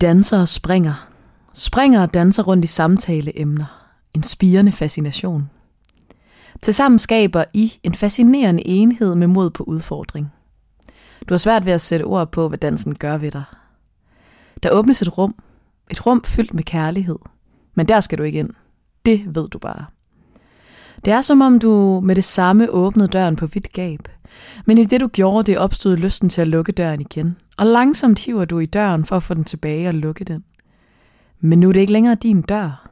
danser og springer. Springer og danser rundt i samtaleemner. En spirende fascination. Tilsammen skaber I en fascinerende enhed med mod på udfordring. Du har svært ved at sætte ord på, hvad dansen gør ved dig. Der åbnes et rum. Et rum fyldt med kærlighed. Men der skal du ikke ind. Det ved du bare. Det er som om du med det samme åbnede døren på vidt gab. Men i det du gjorde det, opstod lysten til at lukke døren igen. Og langsomt hiver du i døren for at få den tilbage og lukke den. Men nu er det ikke længere din dør.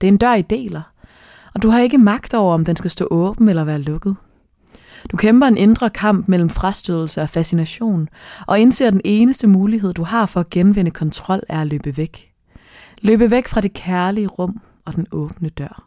Det er en dør, I deler. Og du har ikke magt over, om den skal stå åben eller være lukket. Du kæmper en indre kamp mellem frastødelse og fascination, og indser, at den eneste mulighed, du har for at genvinde kontrol, er at løbe væk. Løbe væk fra det kærlige rum og den åbne dør.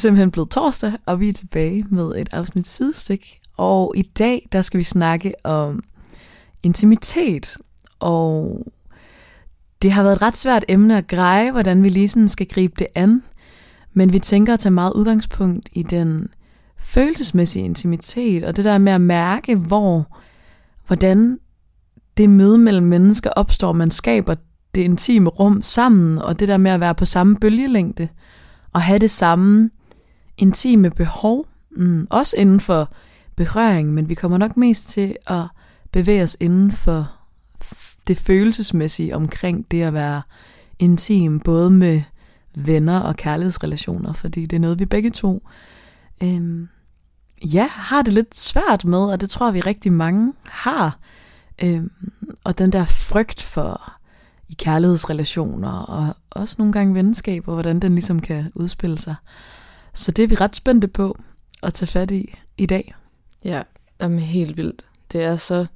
Er simpelthen blevet torsdag, og vi er tilbage med et afsnit sidestik. Og i dag, der skal vi snakke om intimitet. Og det har været et ret svært emne at greje, hvordan vi lige sådan skal gribe det an. Men vi tænker at tage meget udgangspunkt i den følelsesmæssige intimitet, og det der med at mærke, hvor, hvordan det møde mellem mennesker opstår. Man skaber det intime rum sammen, og det der med at være på samme bølgelængde, og have det samme intime behov, mm, også inden for berøring, men vi kommer nok mest til at bevæge os inden for det følelsesmæssige omkring det at være intim, både med venner og kærlighedsrelationer, fordi det er noget, vi begge to øhm, ja, har det lidt svært med, og det tror vi rigtig mange har. Øhm, og den der frygt for i kærlighedsrelationer, og også nogle gange venskaber, hvordan den ligesom kan udspille sig. Så det er vi ret spændte på at tage fat i i dag. Ja, er helt vildt. Det er så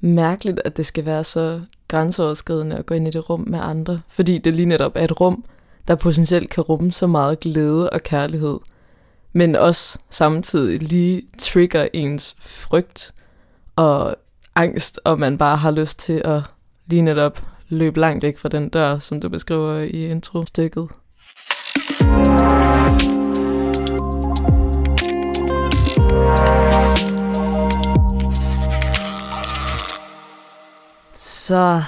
mærkeligt, at det skal være så grænseoverskridende at gå ind i det rum med andre, fordi det lige netop er et rum, der potentielt kan rumme så meget glæde og kærlighed, men også samtidig lige trigger ens frygt og angst, og man bare har lyst til at lige netop løbe langt væk fra den dør, som du beskriver i intro-stykket. Så,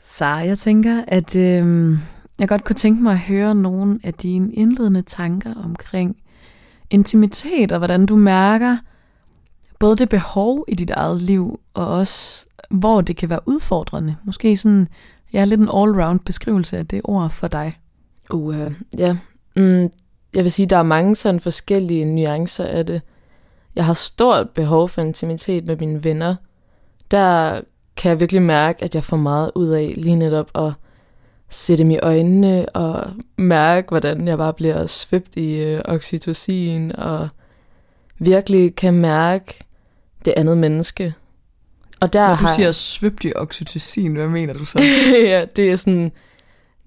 så jeg tænker, at øh, jeg godt kunne tænke mig at høre nogle af dine indledende tanker omkring intimitet, og hvordan du mærker både det behov i dit eget liv, og også hvor det kan være udfordrende. Måske sådan, ja, lidt en all-round beskrivelse af det ord for dig. Uh, ja, mm, jeg vil sige, der er mange sådan forskellige nuancer af det. Jeg har stort behov for intimitet med mine venner. Der kan jeg virkelig mærke, at jeg får meget ud af lige netop at se dem i øjnene og mærke, hvordan jeg bare bliver svøbt i øh, oxytocin og virkelig kan mærke det andet menneske. Og der Når du har... siger svøbt i oxytocin, hvad mener du så? ja, det er sådan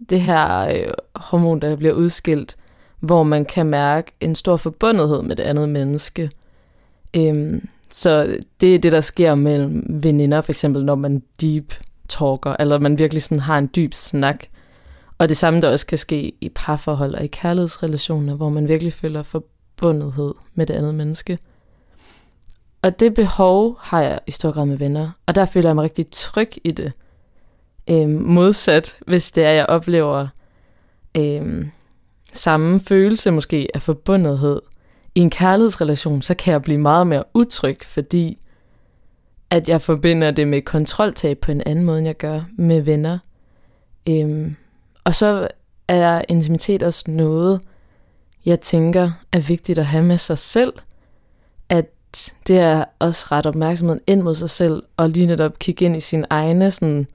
det her øh, hormon, der bliver udskilt, hvor man kan mærke en stor forbundethed med det andet menneske. Øhm, så det er det, der sker mellem veninder, for eksempel når man deep talker, eller man virkelig sådan har en dyb snak. Og det samme, der også kan ske i parforhold og i kærlighedsrelationer, hvor man virkelig føler forbundethed med det andet menneske. Og det behov har jeg i stor grad med venner, og der føler jeg mig rigtig tryg i det. Øhm, modsat, hvis det er, jeg oplever øhm, samme følelse måske af forbundethed i en kærlighedsrelation, så kan jeg blive meget mere utryg, fordi at jeg forbinder det med kontroltab på en anden måde, end jeg gør med venner. Øhm, og så er intimitet også noget, jeg tænker er vigtigt at have med sig selv. At det er også ret opmærksomheden ind mod sig selv, og lige netop kigge ind i sin egne sådan,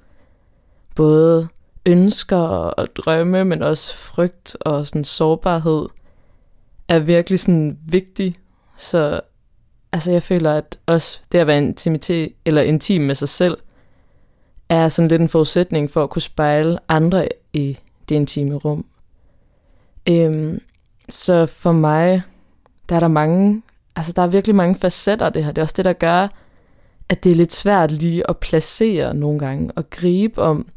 både ønsker og drømme, men også frygt og sådan sårbarhed, er virkelig sådan vigtig. Så altså jeg føler, at også det at være intimitet, eller intim med sig selv, er sådan lidt en forudsætning for at kunne spejle andre i det intime rum. Øhm, så for mig, der er der mange, altså der er virkelig mange facetter det her. Det er også det, der gør, at det er lidt svært lige at placere nogle gange, og gribe om,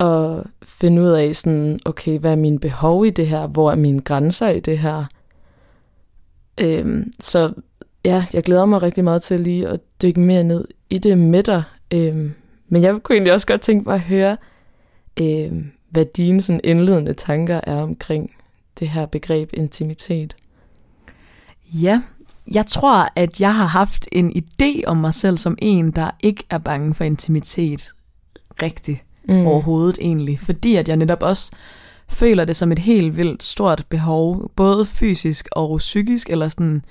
at finde ud af sådan, okay, hvad er mine behov i det her? Hvor er mine grænser i det her? Øhm, så ja, jeg glæder mig rigtig meget til lige at dykke mere ned i det med dig. Øhm, men jeg kunne egentlig også godt tænke mig at høre, øhm, hvad dine sådan indledende tanker er omkring det her begreb intimitet. Ja, jeg tror, at jeg har haft en idé om mig selv som en, der ikke er bange for intimitet rigtigt mm. overhovedet egentlig. Fordi at jeg netop også føler det som et helt vildt stort behov, både fysisk og psykisk, eller sådan,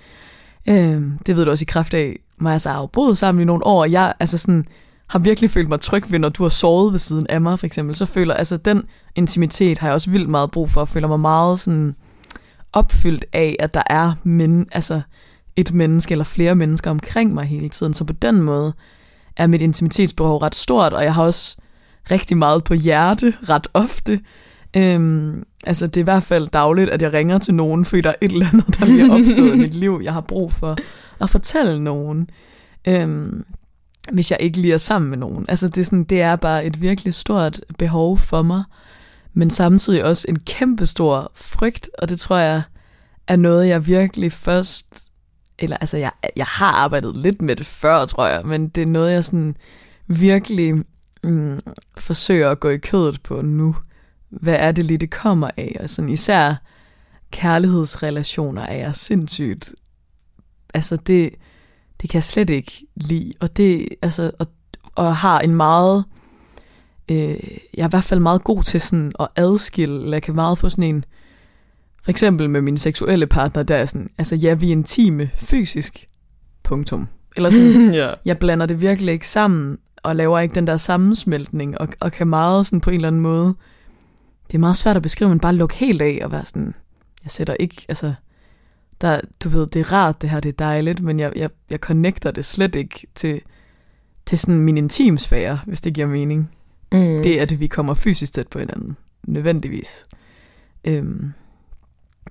øh, det ved du også i kraft af, mig og har boet sammen i nogle år, og jeg altså sådan, har virkelig følt mig tryg ved, når du har sovet ved siden af mig, for eksempel, så føler, altså den intimitet har jeg også vildt meget brug for, og føler mig meget sådan opfyldt af, at der er men, altså et menneske eller flere mennesker omkring mig hele tiden, så på den måde er mit intimitetsbehov ret stort, og jeg har også rigtig meget på hjerte ret ofte, Øhm, altså det er i hvert fald dagligt, at jeg ringer til nogen, fordi der er et eller andet, der bliver opstået i mit liv, jeg har brug for at fortælle nogen, øhm, hvis jeg ikke lige er sammen med nogen. Altså det er, sådan, det er bare et virkelig stort behov for mig, men samtidig også en kæmpe stor frygt, og det tror jeg er noget, jeg virkelig først, eller altså jeg, jeg har arbejdet lidt med det før, tror jeg, men det er noget, jeg sådan virkelig mm, forsøger at gå i kødet på nu hvad er det lige, det kommer af? Og sådan især kærlighedsrelationer er jeg sindssygt... Altså det, det kan jeg slet ikke lide. Og det, altså, og, og har en meget... Øh, jeg er i hvert fald meget god til sådan at adskille, eller jeg kan meget få sådan en... For eksempel med min seksuelle partner, der er sådan, altså ja, vi er intime fysisk, punktum. Eller sådan, yeah. jeg blander det virkelig ikke sammen, og laver ikke den der sammensmeltning, og, og kan meget sådan på en eller anden måde det er meget svært at beskrive, men bare lukke helt af og være sådan, jeg sætter ikke, altså, der, du ved, det er rart det her, det er dejligt, men jeg, jeg, jeg connecter det slet ikke til, til sådan min intimsfære, hvis det giver mening. Mm. Det er, at vi kommer fysisk tæt på hinanden, nødvendigvis. Øhm,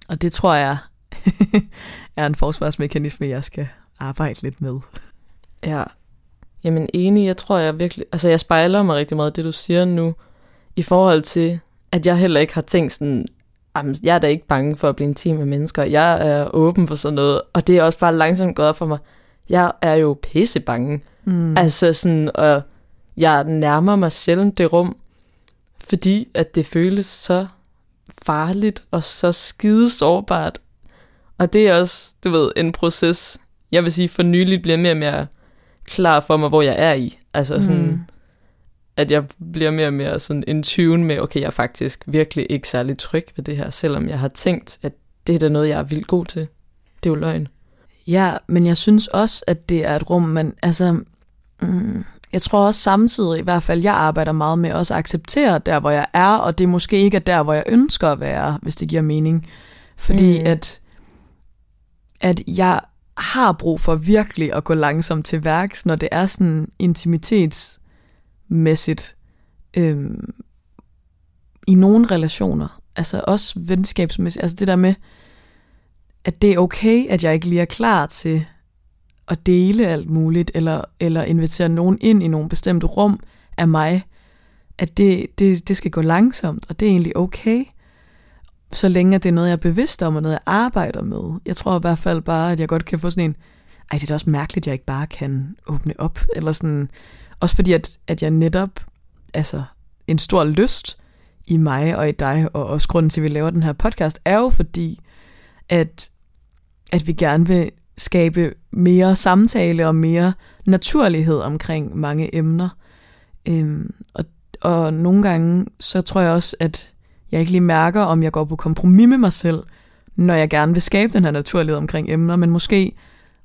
og det tror jeg er en forsvarsmekanisme, jeg skal arbejde lidt med. Ja, jamen enig, jeg tror jeg virkelig, altså jeg spejler mig rigtig meget det, du siger nu, i forhold til, at jeg heller ikke har tænkt sådan, jeg er da ikke bange for at blive intim med mennesker. Jeg er åben for sådan noget. Og det er også bare langsomt gået op for mig. Jeg er jo pisse bange. Mm. Altså sådan, og jeg nærmer mig sjældent det rum, fordi at det føles så farligt og så skide sårbart. Og det er også, du ved, en proces, jeg vil sige, for nyligt bliver mere og mere klar for mig, hvor jeg er i. Altså sådan, mm at jeg bliver mere og mere sådan in tune med, okay, jeg er faktisk virkelig ikke særlig tryg ved det her, selvom jeg har tænkt, at det er da noget, jeg er vildt god til. Det er jo løgn. Ja, men jeg synes også, at det er et rum, man, altså, mm, jeg tror også samtidig, i hvert fald, jeg arbejder meget med også at acceptere der, hvor jeg er, og det måske ikke er der, hvor jeg ønsker at være, hvis det giver mening. Fordi mm. at, at jeg har brug for virkelig at gå langsomt til værks, når det er sådan intimitetsmæssigt øhm, i nogle relationer. Altså også venskabsmæssigt. Altså det der med, at det er okay, at jeg ikke lige er klar til at dele alt muligt, eller, eller invitere nogen ind i nogle bestemte rum af mig, at det, det, det skal gå langsomt, og det er egentlig okay, så længe at det er noget, jeg er bevidst om, og noget, jeg arbejder med. Jeg tror i hvert fald bare, at jeg godt kan få sådan en, ej, det er da også mærkeligt, at jeg ikke bare kan åbne op, eller sådan, også fordi, at, at jeg netop, altså en stor lyst i mig og i dig, og også grunden til, at vi laver den her podcast, er jo fordi, at, at vi gerne vil skabe mere samtale og mere naturlighed omkring mange emner. Øhm, og, og nogle gange, så tror jeg også, at jeg ikke lige mærker, om jeg går på kompromis med mig selv, når jeg gerne vil skabe den her naturlighed omkring emner, men måske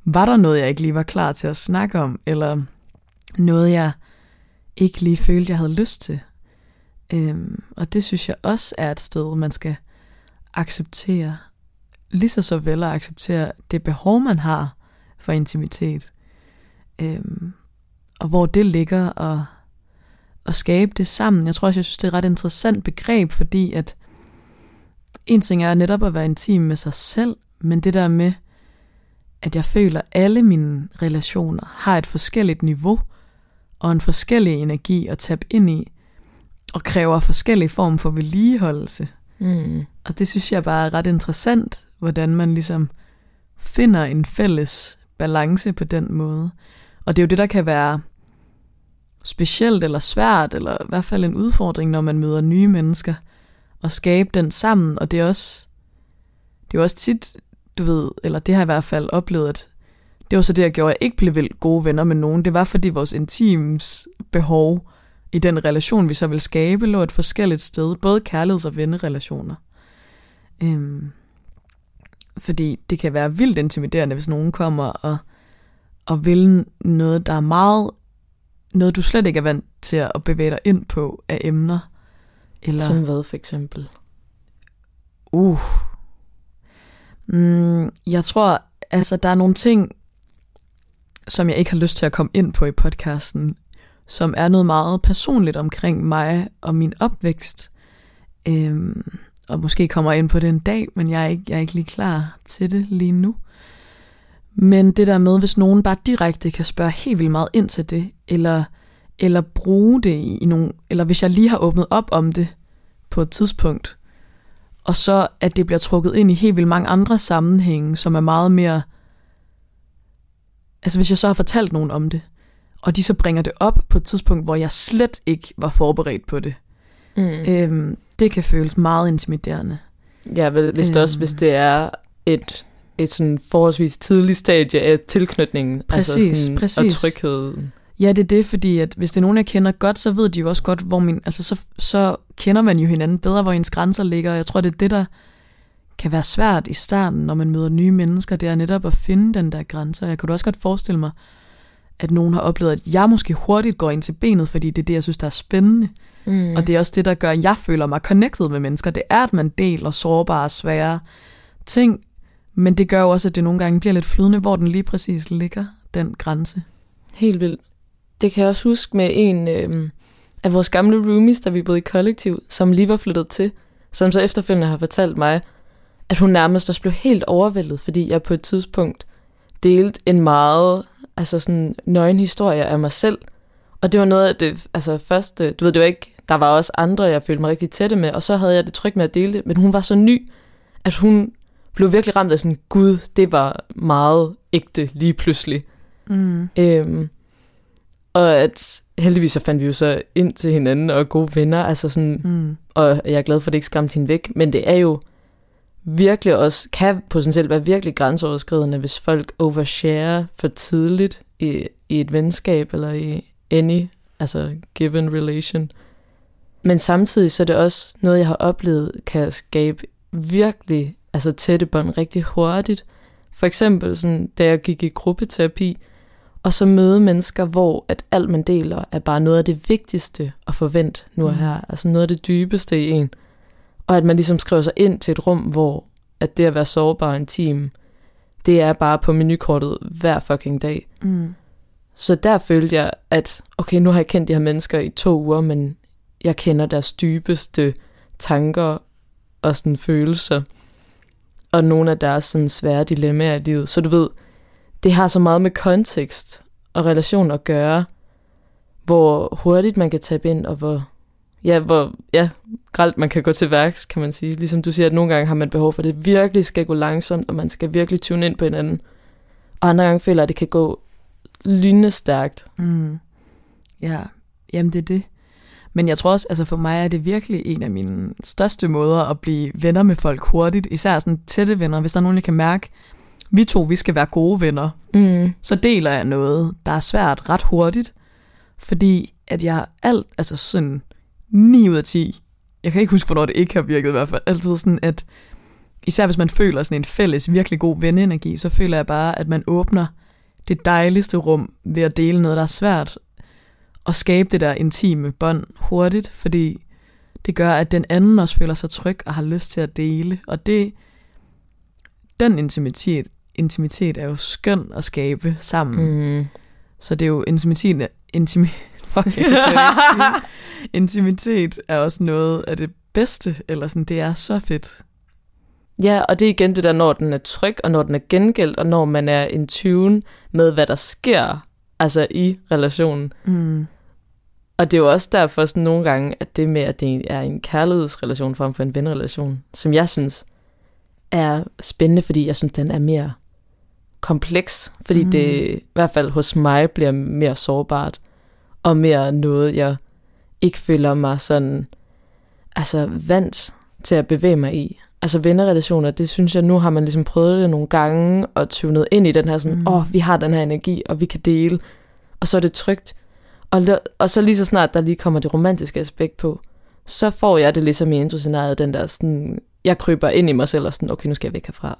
var der noget, jeg ikke lige var klar til at snakke om, eller noget, jeg ikke lige følte, jeg havde lyst til. Øhm, og det synes jeg også er et sted, man skal acceptere, lige så så vel at acceptere det behov, man har for intimitet. Øhm, og hvor det ligger og, og skabe det sammen. Jeg tror også, jeg synes, det er et ret interessant begreb, fordi at en ting er netop at være intim med sig selv, men det der med, at jeg føler, at alle mine relationer har et forskelligt niveau og en forskellig energi at tabe ind i, og kræver forskellige form for vedligeholdelse. Mm. Og det synes jeg bare er ret interessant, hvordan man ligesom finder en fælles balance på den måde. Og det er jo det, der kan være specielt eller svært, eller i hvert fald en udfordring, når man møder nye mennesker, og skabe den sammen. Og det er også, det er også tit, du ved, eller det har jeg i hvert fald oplevet, at det var så det, jeg gjorde, at jeg ikke blev vildt gode venner med nogen. Det var fordi vores intims behov i den relation, vi så vil skabe, lå et forskelligt sted. Både kærligheds- og vennerelationer. Øhm, fordi det kan være vildt intimiderende, hvis nogen kommer og, og vil noget, der er meget, noget du slet ikke er vant til at bevæge dig ind på af emner. Eller, Som hvad for eksempel? uh. Mm, jeg tror, altså der er nogle ting, som jeg ikke har lyst til at komme ind på i podcasten, som er noget meget personligt omkring mig og min opvækst. Øhm, og måske kommer jeg ind på det en dag, men jeg er, ikke, jeg er ikke lige klar til det lige nu. Men det der med, hvis nogen bare direkte kan spørge helt vildt meget ind til det, eller, eller bruge det i, i nogle, eller hvis jeg lige har åbnet op om det på et tidspunkt, og så at det bliver trukket ind i helt vildt mange andre sammenhænge, som er meget mere, altså hvis jeg så har fortalt nogen om det, og de så bringer det op på et tidspunkt, hvor jeg slet ikke var forberedt på det, Mm. øhm, det kan føles meget intimiderende. Ja, vel, hvis det også, Øhm. hvis det er et, et sådan forholdsvis tidligt stadie af tilknytningen. Præcis, altså sådan, præcis. Og trygheden. Ja, det er det, fordi at hvis det er nogen, jeg kender godt, så ved de jo også godt, hvor min, altså så, så kender man jo hinanden bedre, hvor ens grænser ligger, og jeg tror, det er det, der kan være svært i starten, når man møder nye mennesker, det er netop at finde den der grænse. Jeg kunne da også godt forestille mig, at nogen har oplevet, at jeg måske hurtigt går ind til benet, fordi det er det, jeg synes, der er spændende. Mm. Og det er også det, der gør, at jeg føler mig connected med mennesker. Det er, at man deler sårbare, svære ting, men det gør jo også, at det nogle gange bliver lidt flydende, hvor den lige præcis ligger, den grænse. Helt vildt. Det kan jeg også huske med en øh, af vores gamle roomies, der vi boede i kollektiv, som lige var flyttet til, som så efterfølgende har fortalt mig, at hun nærmest også blev helt overvældet, fordi jeg på et tidspunkt delte en meget altså sådan nøgen historie af mig selv. Og det var noget af det altså første, øh, du ved det var ikke, der var også andre, jeg følte mig rigtig tætte med, og så havde jeg det trygt med at dele det, men hun var så ny, at hun blev virkelig ramt af sådan, gud, det var meget ægte lige pludselig. Mm. Øhm, og at heldigvis så fandt vi jo så ind til hinanden og gode venner, altså sådan, Mm. og jeg er glad for, at det ikke skræmte hende væk, men det er jo virkelig også, kan potentielt være virkelig grænseoverskridende, hvis folk overshare for tidligt i, i et venskab eller i any, altså given relation. Men samtidig så er det også noget, jeg har oplevet, kan skabe virkelig altså tætte bånd rigtig hurtigt. For eksempel sådan, da jeg gik i gruppeterapi, og så møde mennesker, hvor at alt man deler er bare noget af det vigtigste at forvente nu og Mm. her. Altså noget af det dybeste i en. Og at man ligesom skriver sig ind til et rum, hvor at det at være sårbar og intim, det er bare på menukortet hver fucking dag. Mm. Så der følte jeg, at okay, nu har jeg kendt de her mennesker i to uger, men jeg kender deres dybeste tanker og sådan følelser, og nogle af deres sådan svære dilemmaer i livet. Så du ved, det har så meget med kontekst og relation at gøre, hvor hurtigt man kan tabe ind, og hvor, ja, hvor ja, gralt man kan gå til værks, kan man sige. Ligesom du siger, at nogle gange har man behov for, at det virkelig skal gå langsomt, og man skal virkelig tune ind på hinanden. Og andre gange føler jeg, at det kan gå lynende stærkt. Mm. Ja, jamen det er det. Men jeg tror også, altså for mig er det virkelig en af mine største måder at blive venner med folk hurtigt, især sådan tætte venner. Hvis der er nogen, jeg kan mærke, vi to, vi skal være gode venner, Mm. så deler jeg noget, der er svært ret hurtigt, fordi at jeg alt, altså sådan 9 ud af 10, jeg kan ikke huske, hvornår det ikke har virket i hvert fald, altid sådan, at især hvis man føler sådan en fælles, virkelig god venneenergi, så føler jeg bare, at man åbner det dejligste rum ved at dele noget, der er svært, og skabe det der intime bånd hurtigt, fordi det gør, at den anden også føler sig tryg og har lyst til at dele, og det, den intimitet intimitet er jo skøn at skabe sammen. Mm. Så det er jo intimitet, intimi, fuck, jeg intimitet er også noget af det bedste, eller sådan, det er så fedt. Ja, og det er igen det der, når den er tryg, og når den er gengældt, og når man er in tune med, hvad der sker, altså i relationen. Mm. Og det er jo også derfor sådan nogle gange, at det med, at det er en kærlighedsrelation frem for en venrelation, som jeg synes er spændende, fordi jeg synes, den er mere kompleks, fordi Mm. mm. det i hvert fald hos mig bliver mere sårbart, og mere noget, jeg ikke føler mig sådan, altså vant til at bevæge mig i. Altså vennerrelationer, det synes jeg, nu har man ligesom prøvet det nogle gange, og tunet ind i den her sådan, Mm. åh, oh, vi har den her energi, og vi kan dele, og så er det trygt. Og, og så lige så snart, der lige kommer det romantiske aspekt på, så får jeg det ligesom i introscenariet, den der sådan, jeg kryber ind i mig selv og sådan, okay, nu skal jeg væk herfra.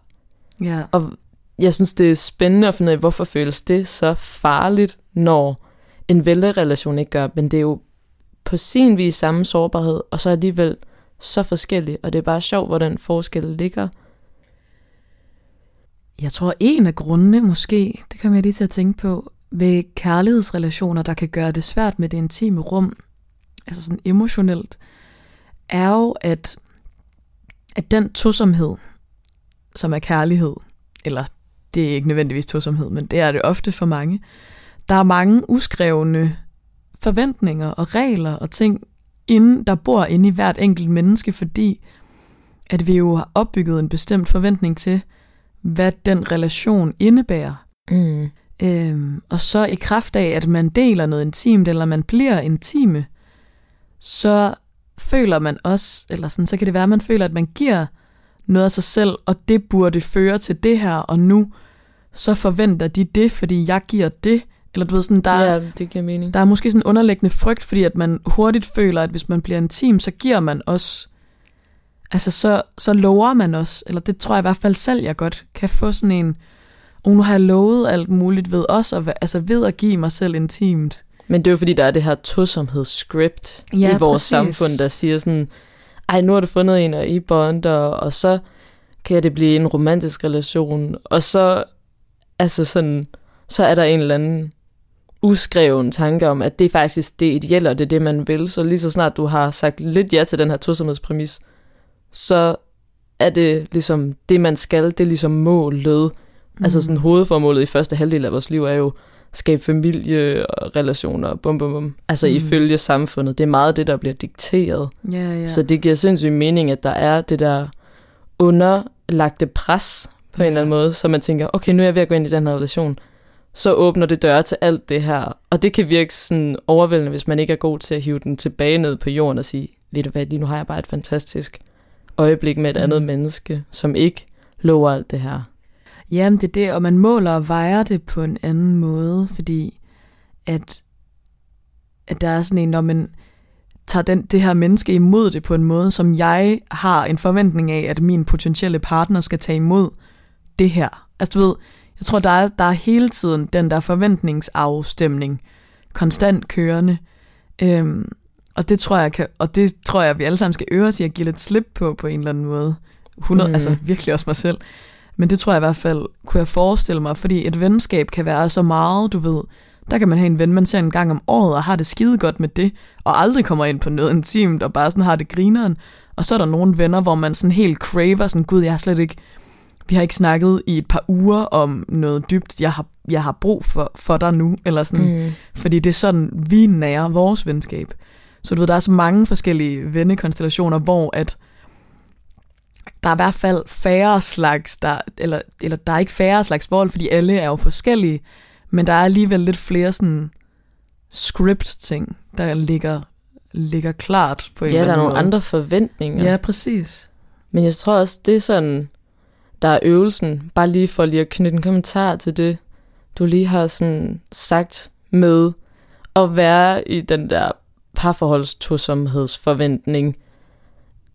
Ja. Og jeg synes, det er spændende at finde ud af, hvorfor føles det så farligt, når en vælgerelation ikke gør, men det er jo på sin vis samme sårbarhed, og så alligevel så forskellig, og det er bare sjovt, hvor den forskel ligger. Jeg tror, en af grundene måske, det kommer jeg lige til at tænke på, ved kærlighedsrelationer, der kan gøre det svært med det intime rum, altså sådan emotionelt, er jo, at, at den tosomhed, som er kærlighed, eller det er ikke nødvendigvis tosomhed, men det er det ofte for mange, der er mange uskrevne forventninger og regler og ting, inden, der bor inde i hvert enkelt menneske, fordi at vi jo har opbygget en bestemt forventning til, hvad den relation indebærer. Mm. Øhm, og så i kraft af, at man deler noget intimt, eller man bliver intime, så føler man også, eller sådan, så kan det være, at man føler, at man giver noget af sig selv, og det burde føre til det her, og nu så forventer de det, fordi jeg giver det. Eller du ved sådan, der, er, Ja, det giver mening. der er måske sådan en underliggende frygt, fordi at man hurtigt føler, at hvis man bliver intim, så giver man også, altså så, så lover man også, eller det tror jeg i hvert fald selv, jeg godt kan få sådan en, oh, nu har jeg lovet alt muligt ved også, at, altså ved at give mig selv intimt. Men det er jo fordi, der er det her tosomhedsscript Ja, i vores præcis. samfund, der siger sådan, ej, nu har du fundet en, og I bonder, og så kan det blive en romantisk relation, og så, altså sådan, så er der en eller anden uskreven tanke om, at det er faktisk det ideelle, og det er det, man vil. Så lige så snart du har sagt lidt ja til den her tosomhedspræmis, så er det ligesom det, man skal, det er ligesom målet. Mm. Altså sådan hovedformålet i første halvdel af vores liv er jo skabe familie og relationer, bum bum bum. Altså Mm. ifølge samfundet. Det er meget det, der bliver dikteret. Ja, ja. Så det giver sindssygt mening, at der er det der underlagte pres på en Ja. eller anden måde, så man tænker, okay, nu er jeg ved at gå ind i den her relation. Så åbner det døre til alt det her. Og det kan virke sådan overvældende, hvis man ikke er god til at hive den tilbage ned på jorden og sige, ved du hvad, lige nu har jeg bare et fantastisk øjeblik med et Mm. andet menneske, som ikke lover alt det her. Jamen, det er det, og man måler og vejer det på en anden måde, fordi at, at der er sådan en, når man tager den, det her menneske imod det på en måde, som jeg har en forventning af, at min potentielle partner skal tage imod det her. Altså du ved, jeg tror, der er, der er hele tiden den der forventningsafstemning konstant kørende. Øhm, og det tror jeg kan, og det tror jeg, vi alle sammen skal øve os i at give lidt slip på, på en eller anden måde. 100, mm. Altså virkelig også mig selv. Men det tror jeg i hvert fald, kunne jeg forestille mig, fordi et venskab kan være så meget, du ved, der kan man have en ven, man ser en gang om året, og har det skide godt med det, og aldrig kommer ind på noget intimt, og bare sådan har det grineren. Og så er der nogle venner, hvor man sådan helt craver, sådan, gud, jeg har slet ikke, vi har ikke snakket i et par uger om noget dybt, jeg har, jeg har brug for, for dig nu, eller sådan, Mm. fordi det er sådan, vi nærer vores venskab. Så du ved, der er så mange forskellige vennekonstellationer, hvor at der er i hvert fald færre slags, der, eller, eller der er ikke færre slags forhold, fordi alle er jo forskellige, men der er alligevel lidt flere sådan script-ting, der ligger, ligger klart på en Ja, eller der er nogle måde. andre forventninger. Ja, præcis. Men jeg tror også, det er sådan, der er øvelsen, bare lige for lige at knytte en kommentar til det, du lige har sådan sagt med at være i den der parforholdstosomhedsforventning.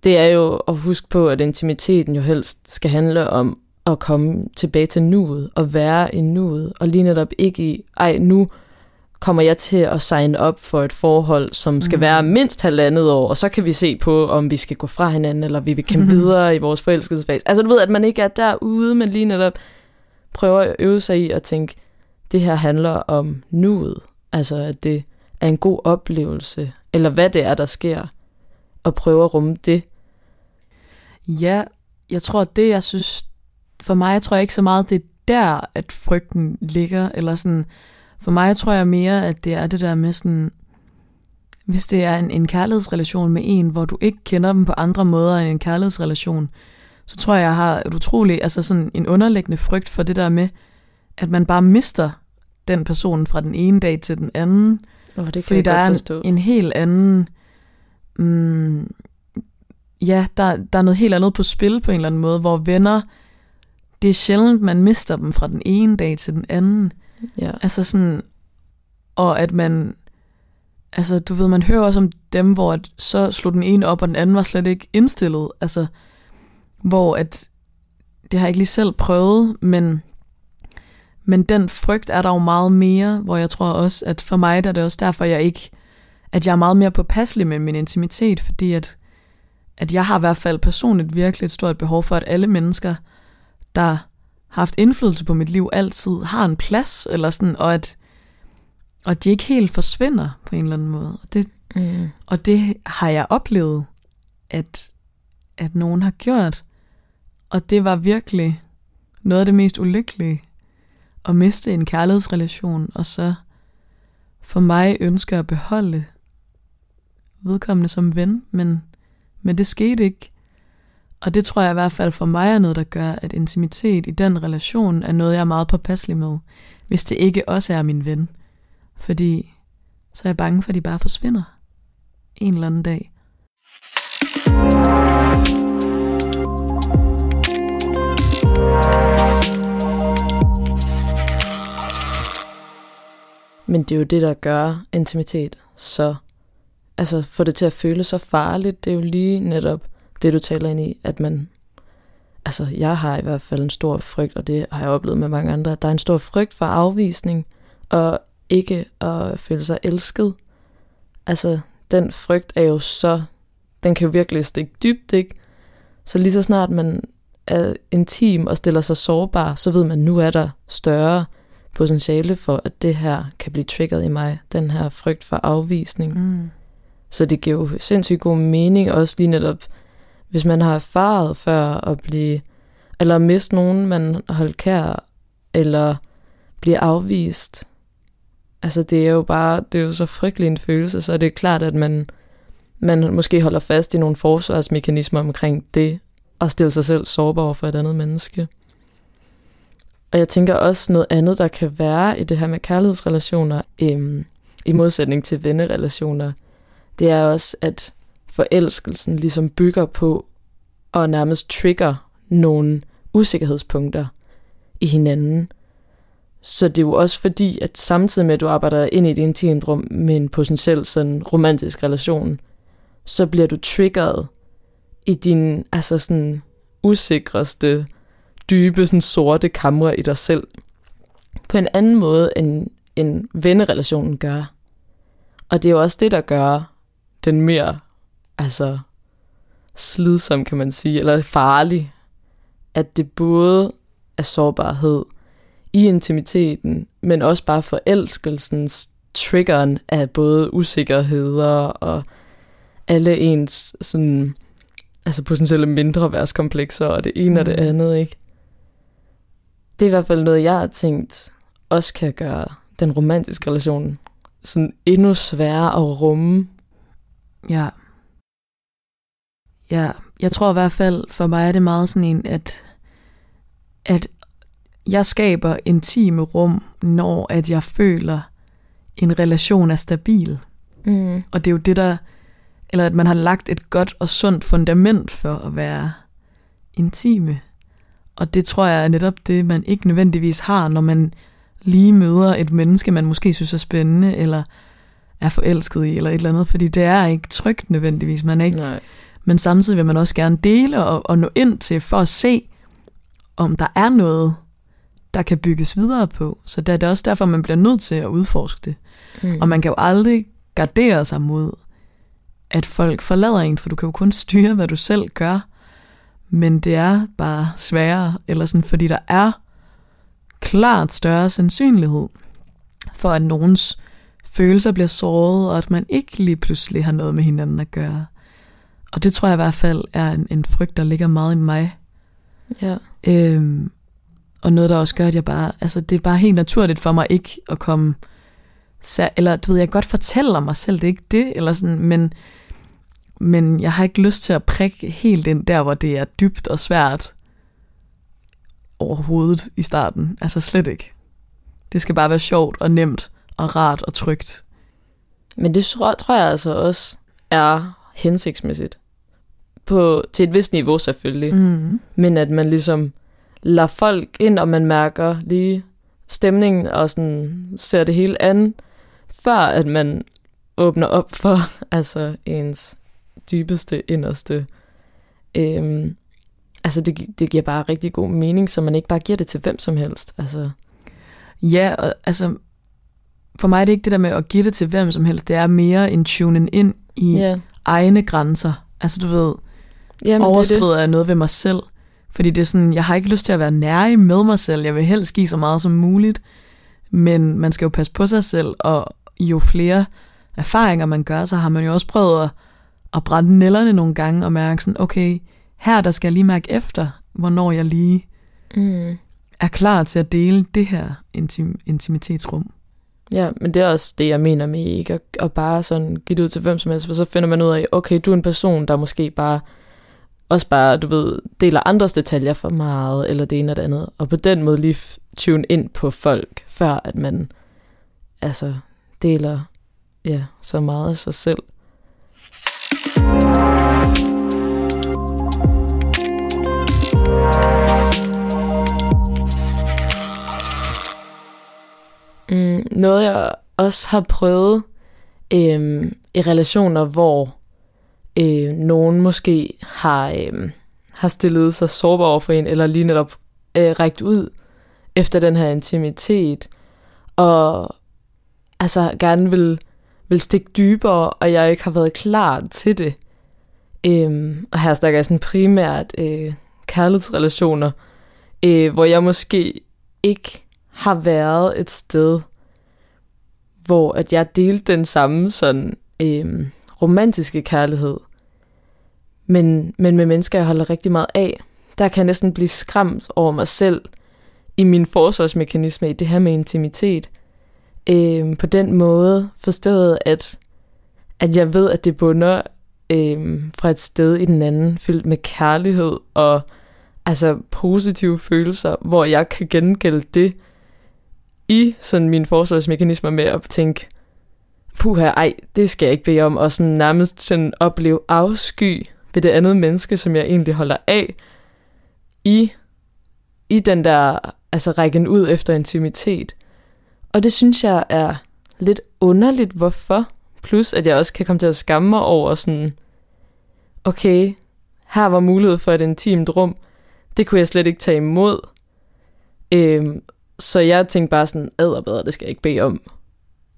Det er jo at huske på, at intimiteten jo helst skal handle om at komme tilbage til nuet og være i nuet, og lige netop ikke i, ej, nu kommer jeg til at signe op for et forhold, som skal Mm. være mindst halvandet år, og så kan vi se på, om vi skal gå fra hinanden, eller vi vil kæmpe Mhm. videre i vores forelskelsesfase. Altså du ved, at man ikke er derude, men lige netop prøver at øve sig i at tænke, det her handler om nuet, altså at det er en god oplevelse, eller hvad det er, der sker, og prøve at rumme det. Ja, jeg tror, at det, jeg synes, for mig tror jeg ikke så meget, det er der, at frygten ligger, eller sådan, for mig tror jeg mere, at det er det der med sådan, hvis det er en, en kærlighedsrelation med en, hvor du ikke kender dem på andre måder end en kærlighedsrelation, så tror jeg, jeg har et utroligt, altså sådan en underliggende frygt for det der med, at man bare mister den person fra den ene dag til den anden. Oh, det kan fordi jeg der er en, en helt anden... Mm, ja, der, der er noget helt andet på spil på en eller anden måde, hvor venner, det er sjældent, man mister dem fra den ene dag til den anden. Ja. Altså sådan, og at man, altså du ved, man hører også om dem, hvor at så slog den ene op, og den anden var slet ikke indstillet. Altså, hvor at, det har jeg ikke lige selv prøvet, men, men den frygt er der jo meget mere, hvor jeg tror også, at for mig der er det også derfor, jeg ikke, at jeg er meget mere påpasselig med min intimitet, fordi at, at jeg har i hvert fald personligt virkelig et stort behov for, at alle mennesker, der har haft indflydelse på mit liv, altid har en plads, eller sådan, og at, og at de ikke helt forsvinder på en eller anden måde. Og det, Mm. og det har jeg oplevet, at, at nogen har gjort. Og det var virkelig noget af det mest ulykkelige, at miste en kærlighedsrelation, og så for mig ønsker at beholde vedkommende som ven, men, men det skete ikke. Og det tror jeg i hvert fald for mig er noget, der gør, at intimitet i den relation er noget, jeg er meget påpasselig med, hvis det ikke også er min ven. Fordi så er jeg bange for, at de bare forsvinder en eller anden dag. Men det er jo det, der gør intimitet så... Altså, få det til at føle så farligt, det er jo lige netop det, du taler ind i, at man... Altså, jeg har i hvert fald en stor frygt, og det har jeg oplevet med mange andre, at der er en stor frygt for afvisning, og ikke at føle sig elsket. Altså, den frygt er jo så... Den kan jo virkelig stikke dybt, ikke? Så lige så snart man er intim og stiller sig sårbar, så ved man, nu er der større potentiale for, at det her kan blive triggeret i mig, den her frygt for afvisning. Mm. Så det giver jo sindssygt god mening, også lige netop, hvis man har erfaret før at blive, eller miste nogen, man holdt kær, eller blive afvist. Altså det er jo bare, det er jo så frygtelig en følelse, så det er klart, at man, man måske holder fast i nogle forsvarsmekanismer omkring det, og stille sig selv sårbar over for et andet menneske. Og jeg tænker også noget andet, der kan være i det her med kærlighedsrelationer, øhm, i modsætning til vennerelationer, det er også, at forelskelsen ligesom bygger på og nærmest trigger nogle usikkerhedspunkter i hinanden. Så det er jo også fordi, at samtidig med, at du arbejder ind i et intimt rum med en potentiel sådan romantisk relation, så bliver du triggeret i din altså sådan usikreste, dybe, sådan sorte kamre i dig selv. På en anden måde, end, end vennerelationen gør. Og det er jo også det, der gør den mere altså, slidsom, kan man sige, eller farlig. At det både er sårbarhed i intimiteten, men også bare forelskelsens triggeren af både usikkerheder og alle ens sådan, altså potentielle mindre værtskomplekser og det ene mm. og det andet, ikke? Det er i hvert fald noget, jeg har tænkt også kan gøre den romantiske relation sådan endnu sværere at rumme. Ja. Ja, jeg tror i hvert fald, for mig er det meget sådan en, at, at jeg skaber intime rum, når at jeg føler, en relation er stabil. Mm. Og det er jo det, der, eller at man har lagt et godt og sundt fundament for at være intime. Og det tror jeg er netop det, man ikke nødvendigvis har, når man lige møder et menneske, man måske synes er spændende, eller er forelsket i, eller et eller andet, fordi det er ikke trygt nødvendigvis. Man er ikke, Nej. men samtidig vil man også gerne dele og, og nå ind til, for at se, om der er noget, der kan bygges videre på. Så det er det også derfor, man bliver nødt til at udforske det. Mm. Og man kan jo aldrig gardere sig mod, at folk forlader en, for du kan jo kun styre, hvad du selv gør. Men det er bare sværere, eller sådan, fordi der er klart større sandsynlighed for, at nogens følelser bliver såret, og at man ikke lige pludselig har noget med hinanden at gøre. Og det tror jeg i hvert fald er en, en frygt, der ligger meget i mig. Ja. Øhm, og noget, der også gør, at jeg bare, altså det er bare helt naturligt for mig ikke at komme, eller du ved, jeg godt fortælle om mig selv, det er ikke det, eller sådan, men, men jeg har ikke lyst til at prikke helt ind der, hvor det er dybt og svært overhovedet i starten. Altså slet ikke. Det skal bare være sjovt og nemt og rart og trygt. Men det tror, tror jeg altså også er hensigtsmæssigt. På, til et vist niveau selvfølgelig. Mm. Men at man ligesom lader folk ind, og man mærker lige stemningen og sådan ser det hele an, før at man åbner op for altså ens dybeste, inderste. Øhm, altså det, det giver bare rigtig god mening, så man ikke bare giver det til hvem som helst. Altså. Ja, og, altså for mig er det ikke det der med at give det til hvem som helst, det er mere en tunen ind i Ja. egne grænser. Altså du ved, Jamen, overskrider jeg noget ved mig selv. Fordi det er sådan, jeg har ikke lyst til at være nærig med mig selv. Jeg vil helst give så meget som muligt. Men man skal jo passe på sig selv, og jo flere erfaringer man gør, så har man jo også prøvet at, at brænde nælderne nogle gange og mærke sådan, okay, her der skal jeg lige mærke efter, hvornår jeg lige Mm. er klar til at dele det her intim, intimitetsrum. Ja, men det er også det, jeg mener med ikke at, at bare sådan give det ud til hvem som helst, for så finder man ud af, okay, du er en person, der måske bare også bare, du ved, deler andres detaljer for meget, eller det ene og det andet, og på den måde lige tune ind på folk, før at man altså deler ja, så meget af sig selv. Noget jeg også har prøvet øh, i relationer, hvor øh, nogen måske har, øh, har stillet sig sårbar over for en, eller lige netop øh, rækt ud efter den her intimitet, og altså gerne vil, vil stikke dybere, og jeg ikke har været klar til det. Øhm, og her snakker jeg sådan primært øh, kærlighedsrelationer, øh, hvor jeg måske ikke har været et sted, hvor at jeg delte den samme sådan øh, romantiske kærlighed, men, men med mennesker, jeg holder rigtig meget af, der kan jeg næsten blive skræmt over mig selv i min forsvarsmekanisme i det her med intimitet. Øh, på den måde forstået, at, at jeg ved, at det bunder øh, fra et sted i den anden, fyldt med kærlighed og altså positive følelser, hvor jeg kan gengælde det i sådan mine forsvarsmekanismer med at tænke, puha, ej, det skal jeg ikke bede om, og sådan nærmest sådan opleve afsky ved det andet menneske, som jeg egentlig holder af, i, i den der, altså rækken ud efter intimitet. Og det synes jeg er lidt underligt, hvorfor. Plus, at jeg også kan komme til at skamme mig over sådan, okay, her var mulighed for et intimt rum, det kunne jeg slet ikke tage imod. Øhm, så jeg tænkte bare sådan, bedre, det skal jeg ikke bede om.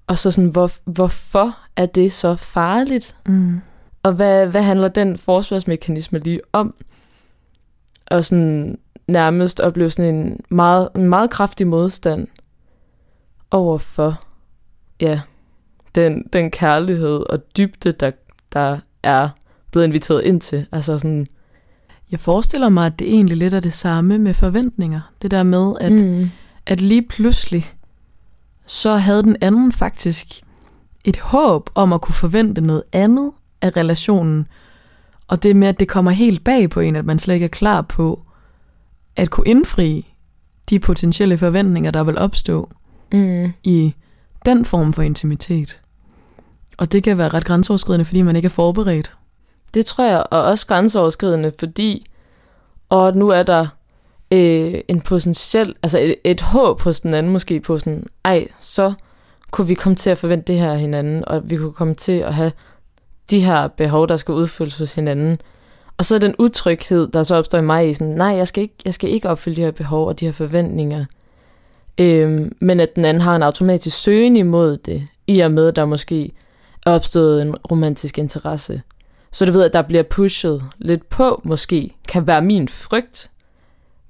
Og så sådan, hvor, hvorfor er det så farligt? Mm. Og hvad, hvad handler den forsvarsmekanisme lige om? Og sådan nærmest opleve sådan en meget, en meget kraftig modstand overfor ja, den, den kærlighed og dybde, der, der er blevet inviteret ind til. Altså sådan, Jeg forestiller mig, at det egentlig lidt er det samme med forventninger. Det der med, at, mm. At lige pludselig, så havde den anden faktisk et håb om at kunne forvente noget andet af relationen. Og det med, at det kommer helt bag på en, at man slet ikke er klar på at kunne indfri de potentielle forventninger, der vil opstå mm, i den form for intimitet. Og det kan være ret grænseoverskridende, fordi man ikke er forberedt. Det tror jeg, og også grænseoverskridende, fordi og nu er der øh, en potentiel, altså et, et håb hos den anden måske på sådan, ej, så kunne vi komme til at forvente det her af hinanden, og vi kunne komme til at have de her behov, der skal udfyldes hos hinanden. Og så den utryghed, der så opstår i mig i sådan, nej, jeg skal ikke, jeg skal ikke opfylde de her behov og de her forventninger. Øhm, men at den anden har en automatisk søgen imod det, i og med, at der måske er opstået en romantisk interesse. Så du ved, at der bliver pushet lidt på, måske, kan være min frygt,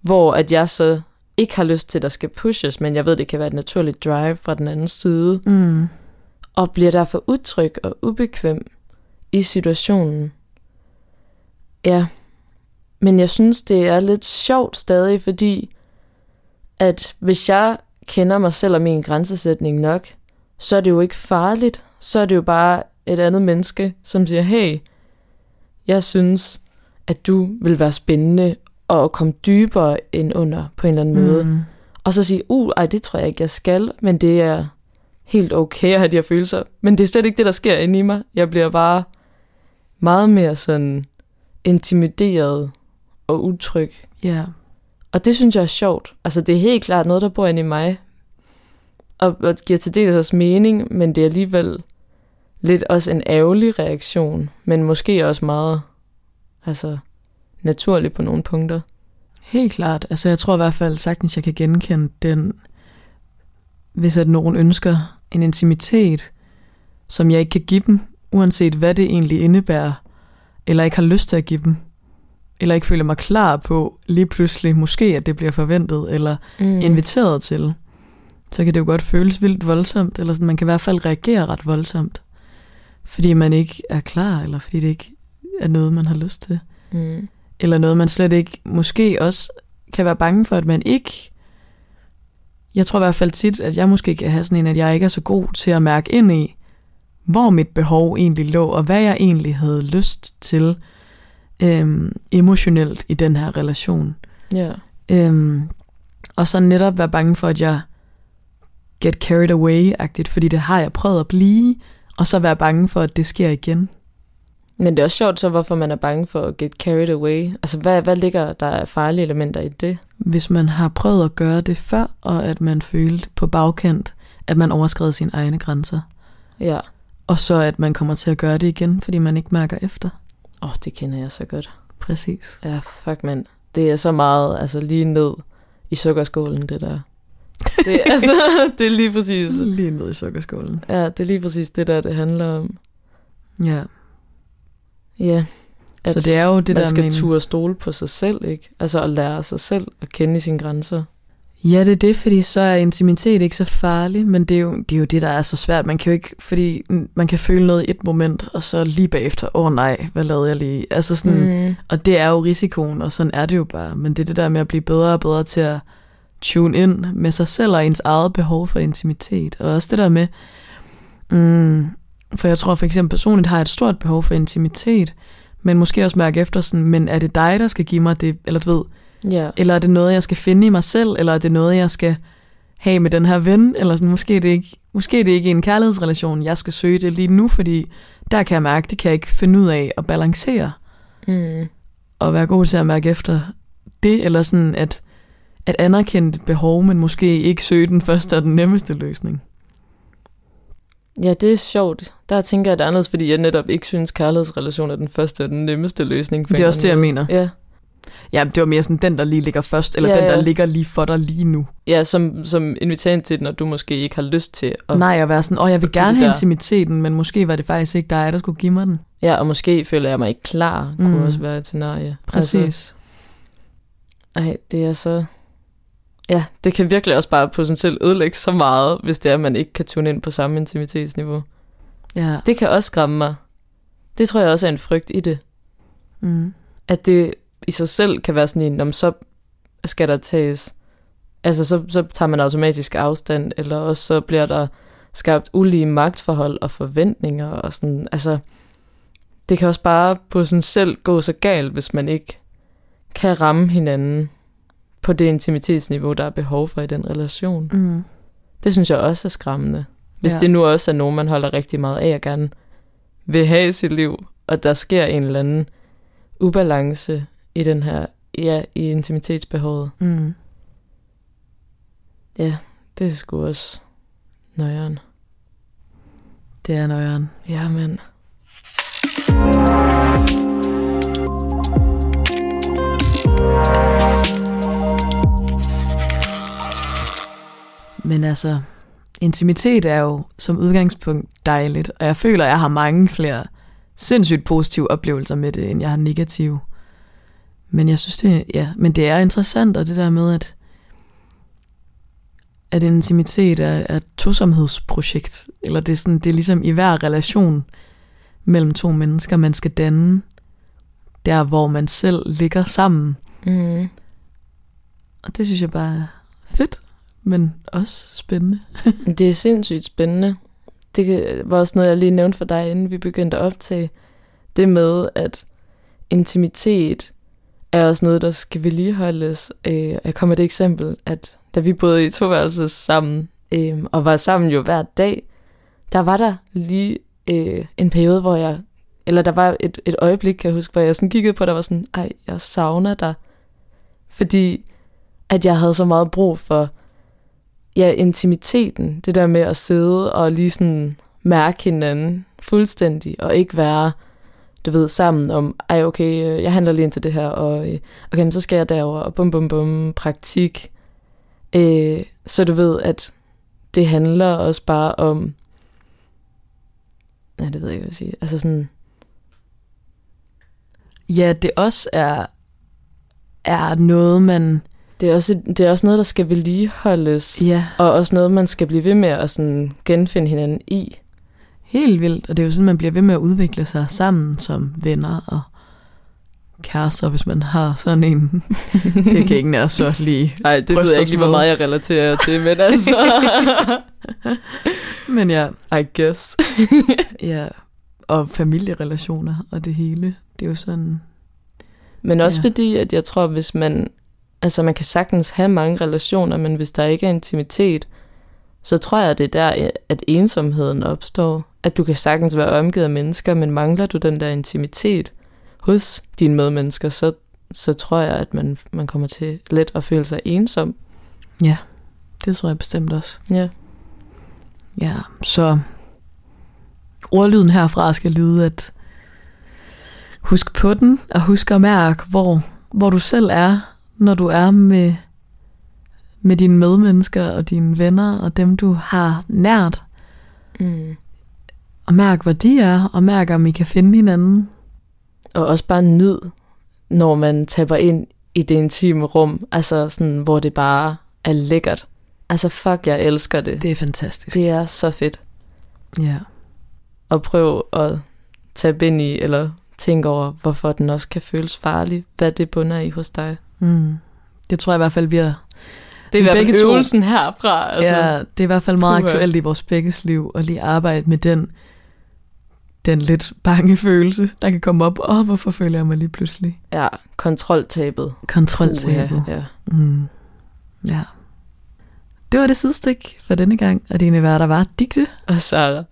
hvor at jeg så ikke har lyst til, at der skal pushes, men jeg ved, det kan være et naturligt drive fra den anden side, Mm. og bliver derfor utryg og ubekvem i situationen. Ja, men jeg synes, det er lidt sjovt stadig, fordi at hvis jeg kender mig selv og min grænsesætning nok, så er det jo ikke farligt. Så er det jo bare et andet menneske, som siger, hey, jeg synes, at du vil være spændende og komme dybere ind under på en eller anden måde. Mm. Og så sige, uh, ej, det tror jeg ikke, jeg skal, men det er helt okay at have de her følelser. Men det er slet ikke det, der sker inde i mig. Jeg bliver bare meget mere sådan intimideret og utryg. Ja. Og det synes jeg er sjovt. Altså, det er helt klart noget, der bor inde i mig. Og, og giver til dels også mening, men det er alligevel lidt også en ærgerlig reaktion. Men måske også meget altså, naturlig på nogle punkter. Helt klart. Altså, jeg tror i hvert fald sagtens, jeg kan genkende den, hvis at nogen ønsker en intimitet, som jeg ikke kan give dem, uanset hvad det egentlig indebærer, eller ikke har lyst til at give dem, eller ikke føler mig klar på lige pludselig, måske at det bliver forventet, eller Mm. inviteret til, så kan det jo godt føles vildt voldsomt, eller sådan, man kan i hvert fald reagere ret voldsomt, fordi man ikke er klar, eller fordi det ikke er noget, man har lyst til Mm. Eller noget, man slet ikke måske også kan være bange for, at man ikke... Jeg tror i hvert fald tit, at jeg måske kan have sådan en, at jeg ikke er så god til at mærke ind i, hvor mit behov egentlig lå, og hvad jeg egentlig havde lyst til øhm, emotionelt i den her relation. Ja. Øhm, og så netop være bange for, at jeg get carried away-agtigt, fordi det har jeg prøvet at blive, og så være bange for, at det sker igen. Men det er også sjovt så, hvorfor man er bange for at get carried away. Altså, hvad, hvad ligger der af farlige elementer i det? hvis man har prøvet at gøre det før, og at man følte på bagkant, at man overskred sine egne grænser. Ja. Og så at man kommer til at gøre det igen, fordi man ikke mærker efter. Åh, oh, det kender jeg så godt. Præcis. Ja, fuck mand. Det er så meget, altså lige ned i sukkerskålen, det der. Det, altså, det er lige præcis. Lige ned i sukkerskålen. Ja, det er lige præcis det der, det handler om. Ja. Ja. Så det er jo det man der skal med... turde stole på sig selv, ikke? Altså at lære sig selv at kende sine grænser. Ja, det er det, fordi så er intimitet ikke så farlig, men det er, jo, det er jo det, der er så svært. Man kan jo ikke, fordi man kan føle noget i et moment, og så lige bagefter, åh oh, nej, hvad lavede jeg lige? Altså sådan, Mm. Og det er jo risikoen, og sådan er det jo bare. Men det er det der med at blive bedre og bedre til at tune ind med sig selv og ens eget behov for intimitet. Og også det der med, mm, for jeg tror for eksempel personligt har jeg et stort behov for intimitet, men måske også mærke efter sådan, men er det dig, der skal give mig det, eller du ved, Ja. eller er det noget, jeg skal finde i mig selv, eller er det noget, jeg skal have med den her ven, eller sådan, måske er det ikke, måske er det ikke en kærlighedsrelation, jeg skal søge det lige nu, fordi der kan jeg mærke, det kan jeg ikke finde ud af at balancere Mm. at være god til at mærke efter det, eller sådan at, at anerkende et behov, men måske ikke søge den første og den nemmeste løsning. Ja, det er sjovt. Der tænker jeg det anderledes, fordi jeg netop ikke synes, kærlighedsrelation er den første og den nemmeste løsning. Det er også det, jeg mener. Ja. Ja, det var mere sådan den, der lige ligger først, eller Ja, den, der ja. ligger lige for dig lige nu. ja, som, som inviterer ind til når du måske ikke har lyst til at... Nej, at være sådan, åh, jeg vil gerne have intimiteten, men måske var det faktisk ikke dig, der skulle give mig den. Ja, og måske føler jeg mig ikke klar, mm. Mm. kunne også være et scenarie. Præcis. Altså, ej, det er så... Ja, det kan virkelig også bare potentielt ødelægge så meget, hvis det er, at man ikke kan tune ind på samme intimitetsniveau. Ja. Det kan også skræmme mig. Det tror jeg også er en frygt i det. Mm. At det i sig selv kan være sådan en, om så skal der tages... Altså, så, så tager man automatisk afstand, eller også så bliver der skabt ulige magtforhold og forventninger, og sådan, altså... Det kan også bare på sig selv gå så galt, hvis man ikke kan ramme hinanden på det intimitetsniveau, der er behov for i den relation. Mm. Det synes jeg også er skræmmende. Hvis Ja. det nu også er nogen, man holder rigtig meget af og gerne vil have i sit liv, og der sker en eller anden ubalance i den her, ja, i intimitetsbehovet. Mm. Ja, det er sgu også nøjeren. Det er nøjeren. Ja, men. Men altså, intimitet er jo som udgangspunkt dejligt, og jeg føler, at jeg har mange flere sindssygt positive oplevelser med det, end jeg har negative. Men jeg synes det, ja, men det er interessant, og det der med, at at intimitet er, er et tosomhedsprojekt, eller det er, sådan, det er ligesom i hver relation mellem to mennesker, man skal danne der, hvor man selv ligger sammen. Mm. Og det synes jeg bare er fedt, men også spændende. Det er sindssygt spændende. Det var også noget, jeg lige nævnte for dig, inden vi begyndte at optage. Det med, at intimitet er også noget, der skal vedligeholdes. Øh, jeg kommer det eksempel, at da vi boede i toværelses sammen, øh, og var sammen jo hver dag, der var der lige øh, en periode, hvor jeg, eller der var et, et øjeblik, kan jeg huske, hvor jeg sådan kiggede på, der var sådan, ej, jeg savner dig. Fordi at jeg havde så meget brug for ja, intimiteten, det der med at sidde og lige sådan mærke hinanden fuldstændig, og ikke være, du ved, sammen om, ej okay, øh, jeg handler lige ind til det her, og øh, okay, okay, så skal jeg derover og bum bum bum, praktik. Øh, så du ved, at det handler også bare om, ja, det ved jeg ikke, hvad jeg sige, altså sådan, Ja, det også er, er noget, man det er, også, det er også noget, der skal vedligeholdes, Ja, og også noget, man skal blive ved med at sådan genfinde hinanden i. helt vildt. Og det er jo sådan, man bliver ved med at udvikle sig sammen som venner og kærester, hvis man har sådan en. det kan ingen af os så lige. Nej, det ved jeg ikke lige, hvor meget jeg relaterer til, men altså... Men ja, I guess. ja, og familierelationer og det hele. Det er jo sådan... Men også ja. fordi, at jeg tror, hvis man... Altså, man kan sagtens have mange relationer, men hvis der ikke er intimitet, så tror jeg, det er der, at ensomheden opstår. At du kan sagtens være omgivet af mennesker, men mangler du den der intimitet hos dine medmennesker, så, så tror jeg, at man, man kommer til let at føle sig ensom. Ja, det tror jeg bestemt også. Ja. Ja, så ordlyden herfra skal lyde, at husk på den, og husk at mærke, hvor, hvor du selv er, når du er med, med dine medmennesker og dine venner og dem, du har nært. Mm. Og mærk, hvor de er, og mærk, om I kan finde hinanden. Og også bare nyd, når man taber ind i det intime rum, altså sådan, hvor det bare er lækkert. Altså fuck, jeg elsker det. Det er fantastisk. Det er så fedt. Ja. Og prøv at tabe ind i, eller tænke over, hvorfor den også kan føles farlig. Hvad det bunder i hos dig. Mm. Det tror jeg i hvert fald, vi har Det er i hvert fald to. øvelsen herfra. Altså. Ja, det er i hvert fald meget aktuelt i vores begges liv, at lige arbejde med den, den lidt bange følelse, der kan komme op. Åh, oh, hvorfor føler jeg mig lige pludselig? ja, kontroltabet. Kontroltabet. Ja, ja. Mm. Ja. Det var det sidestik for denne gang, og dine værter var Digte Og Sarah.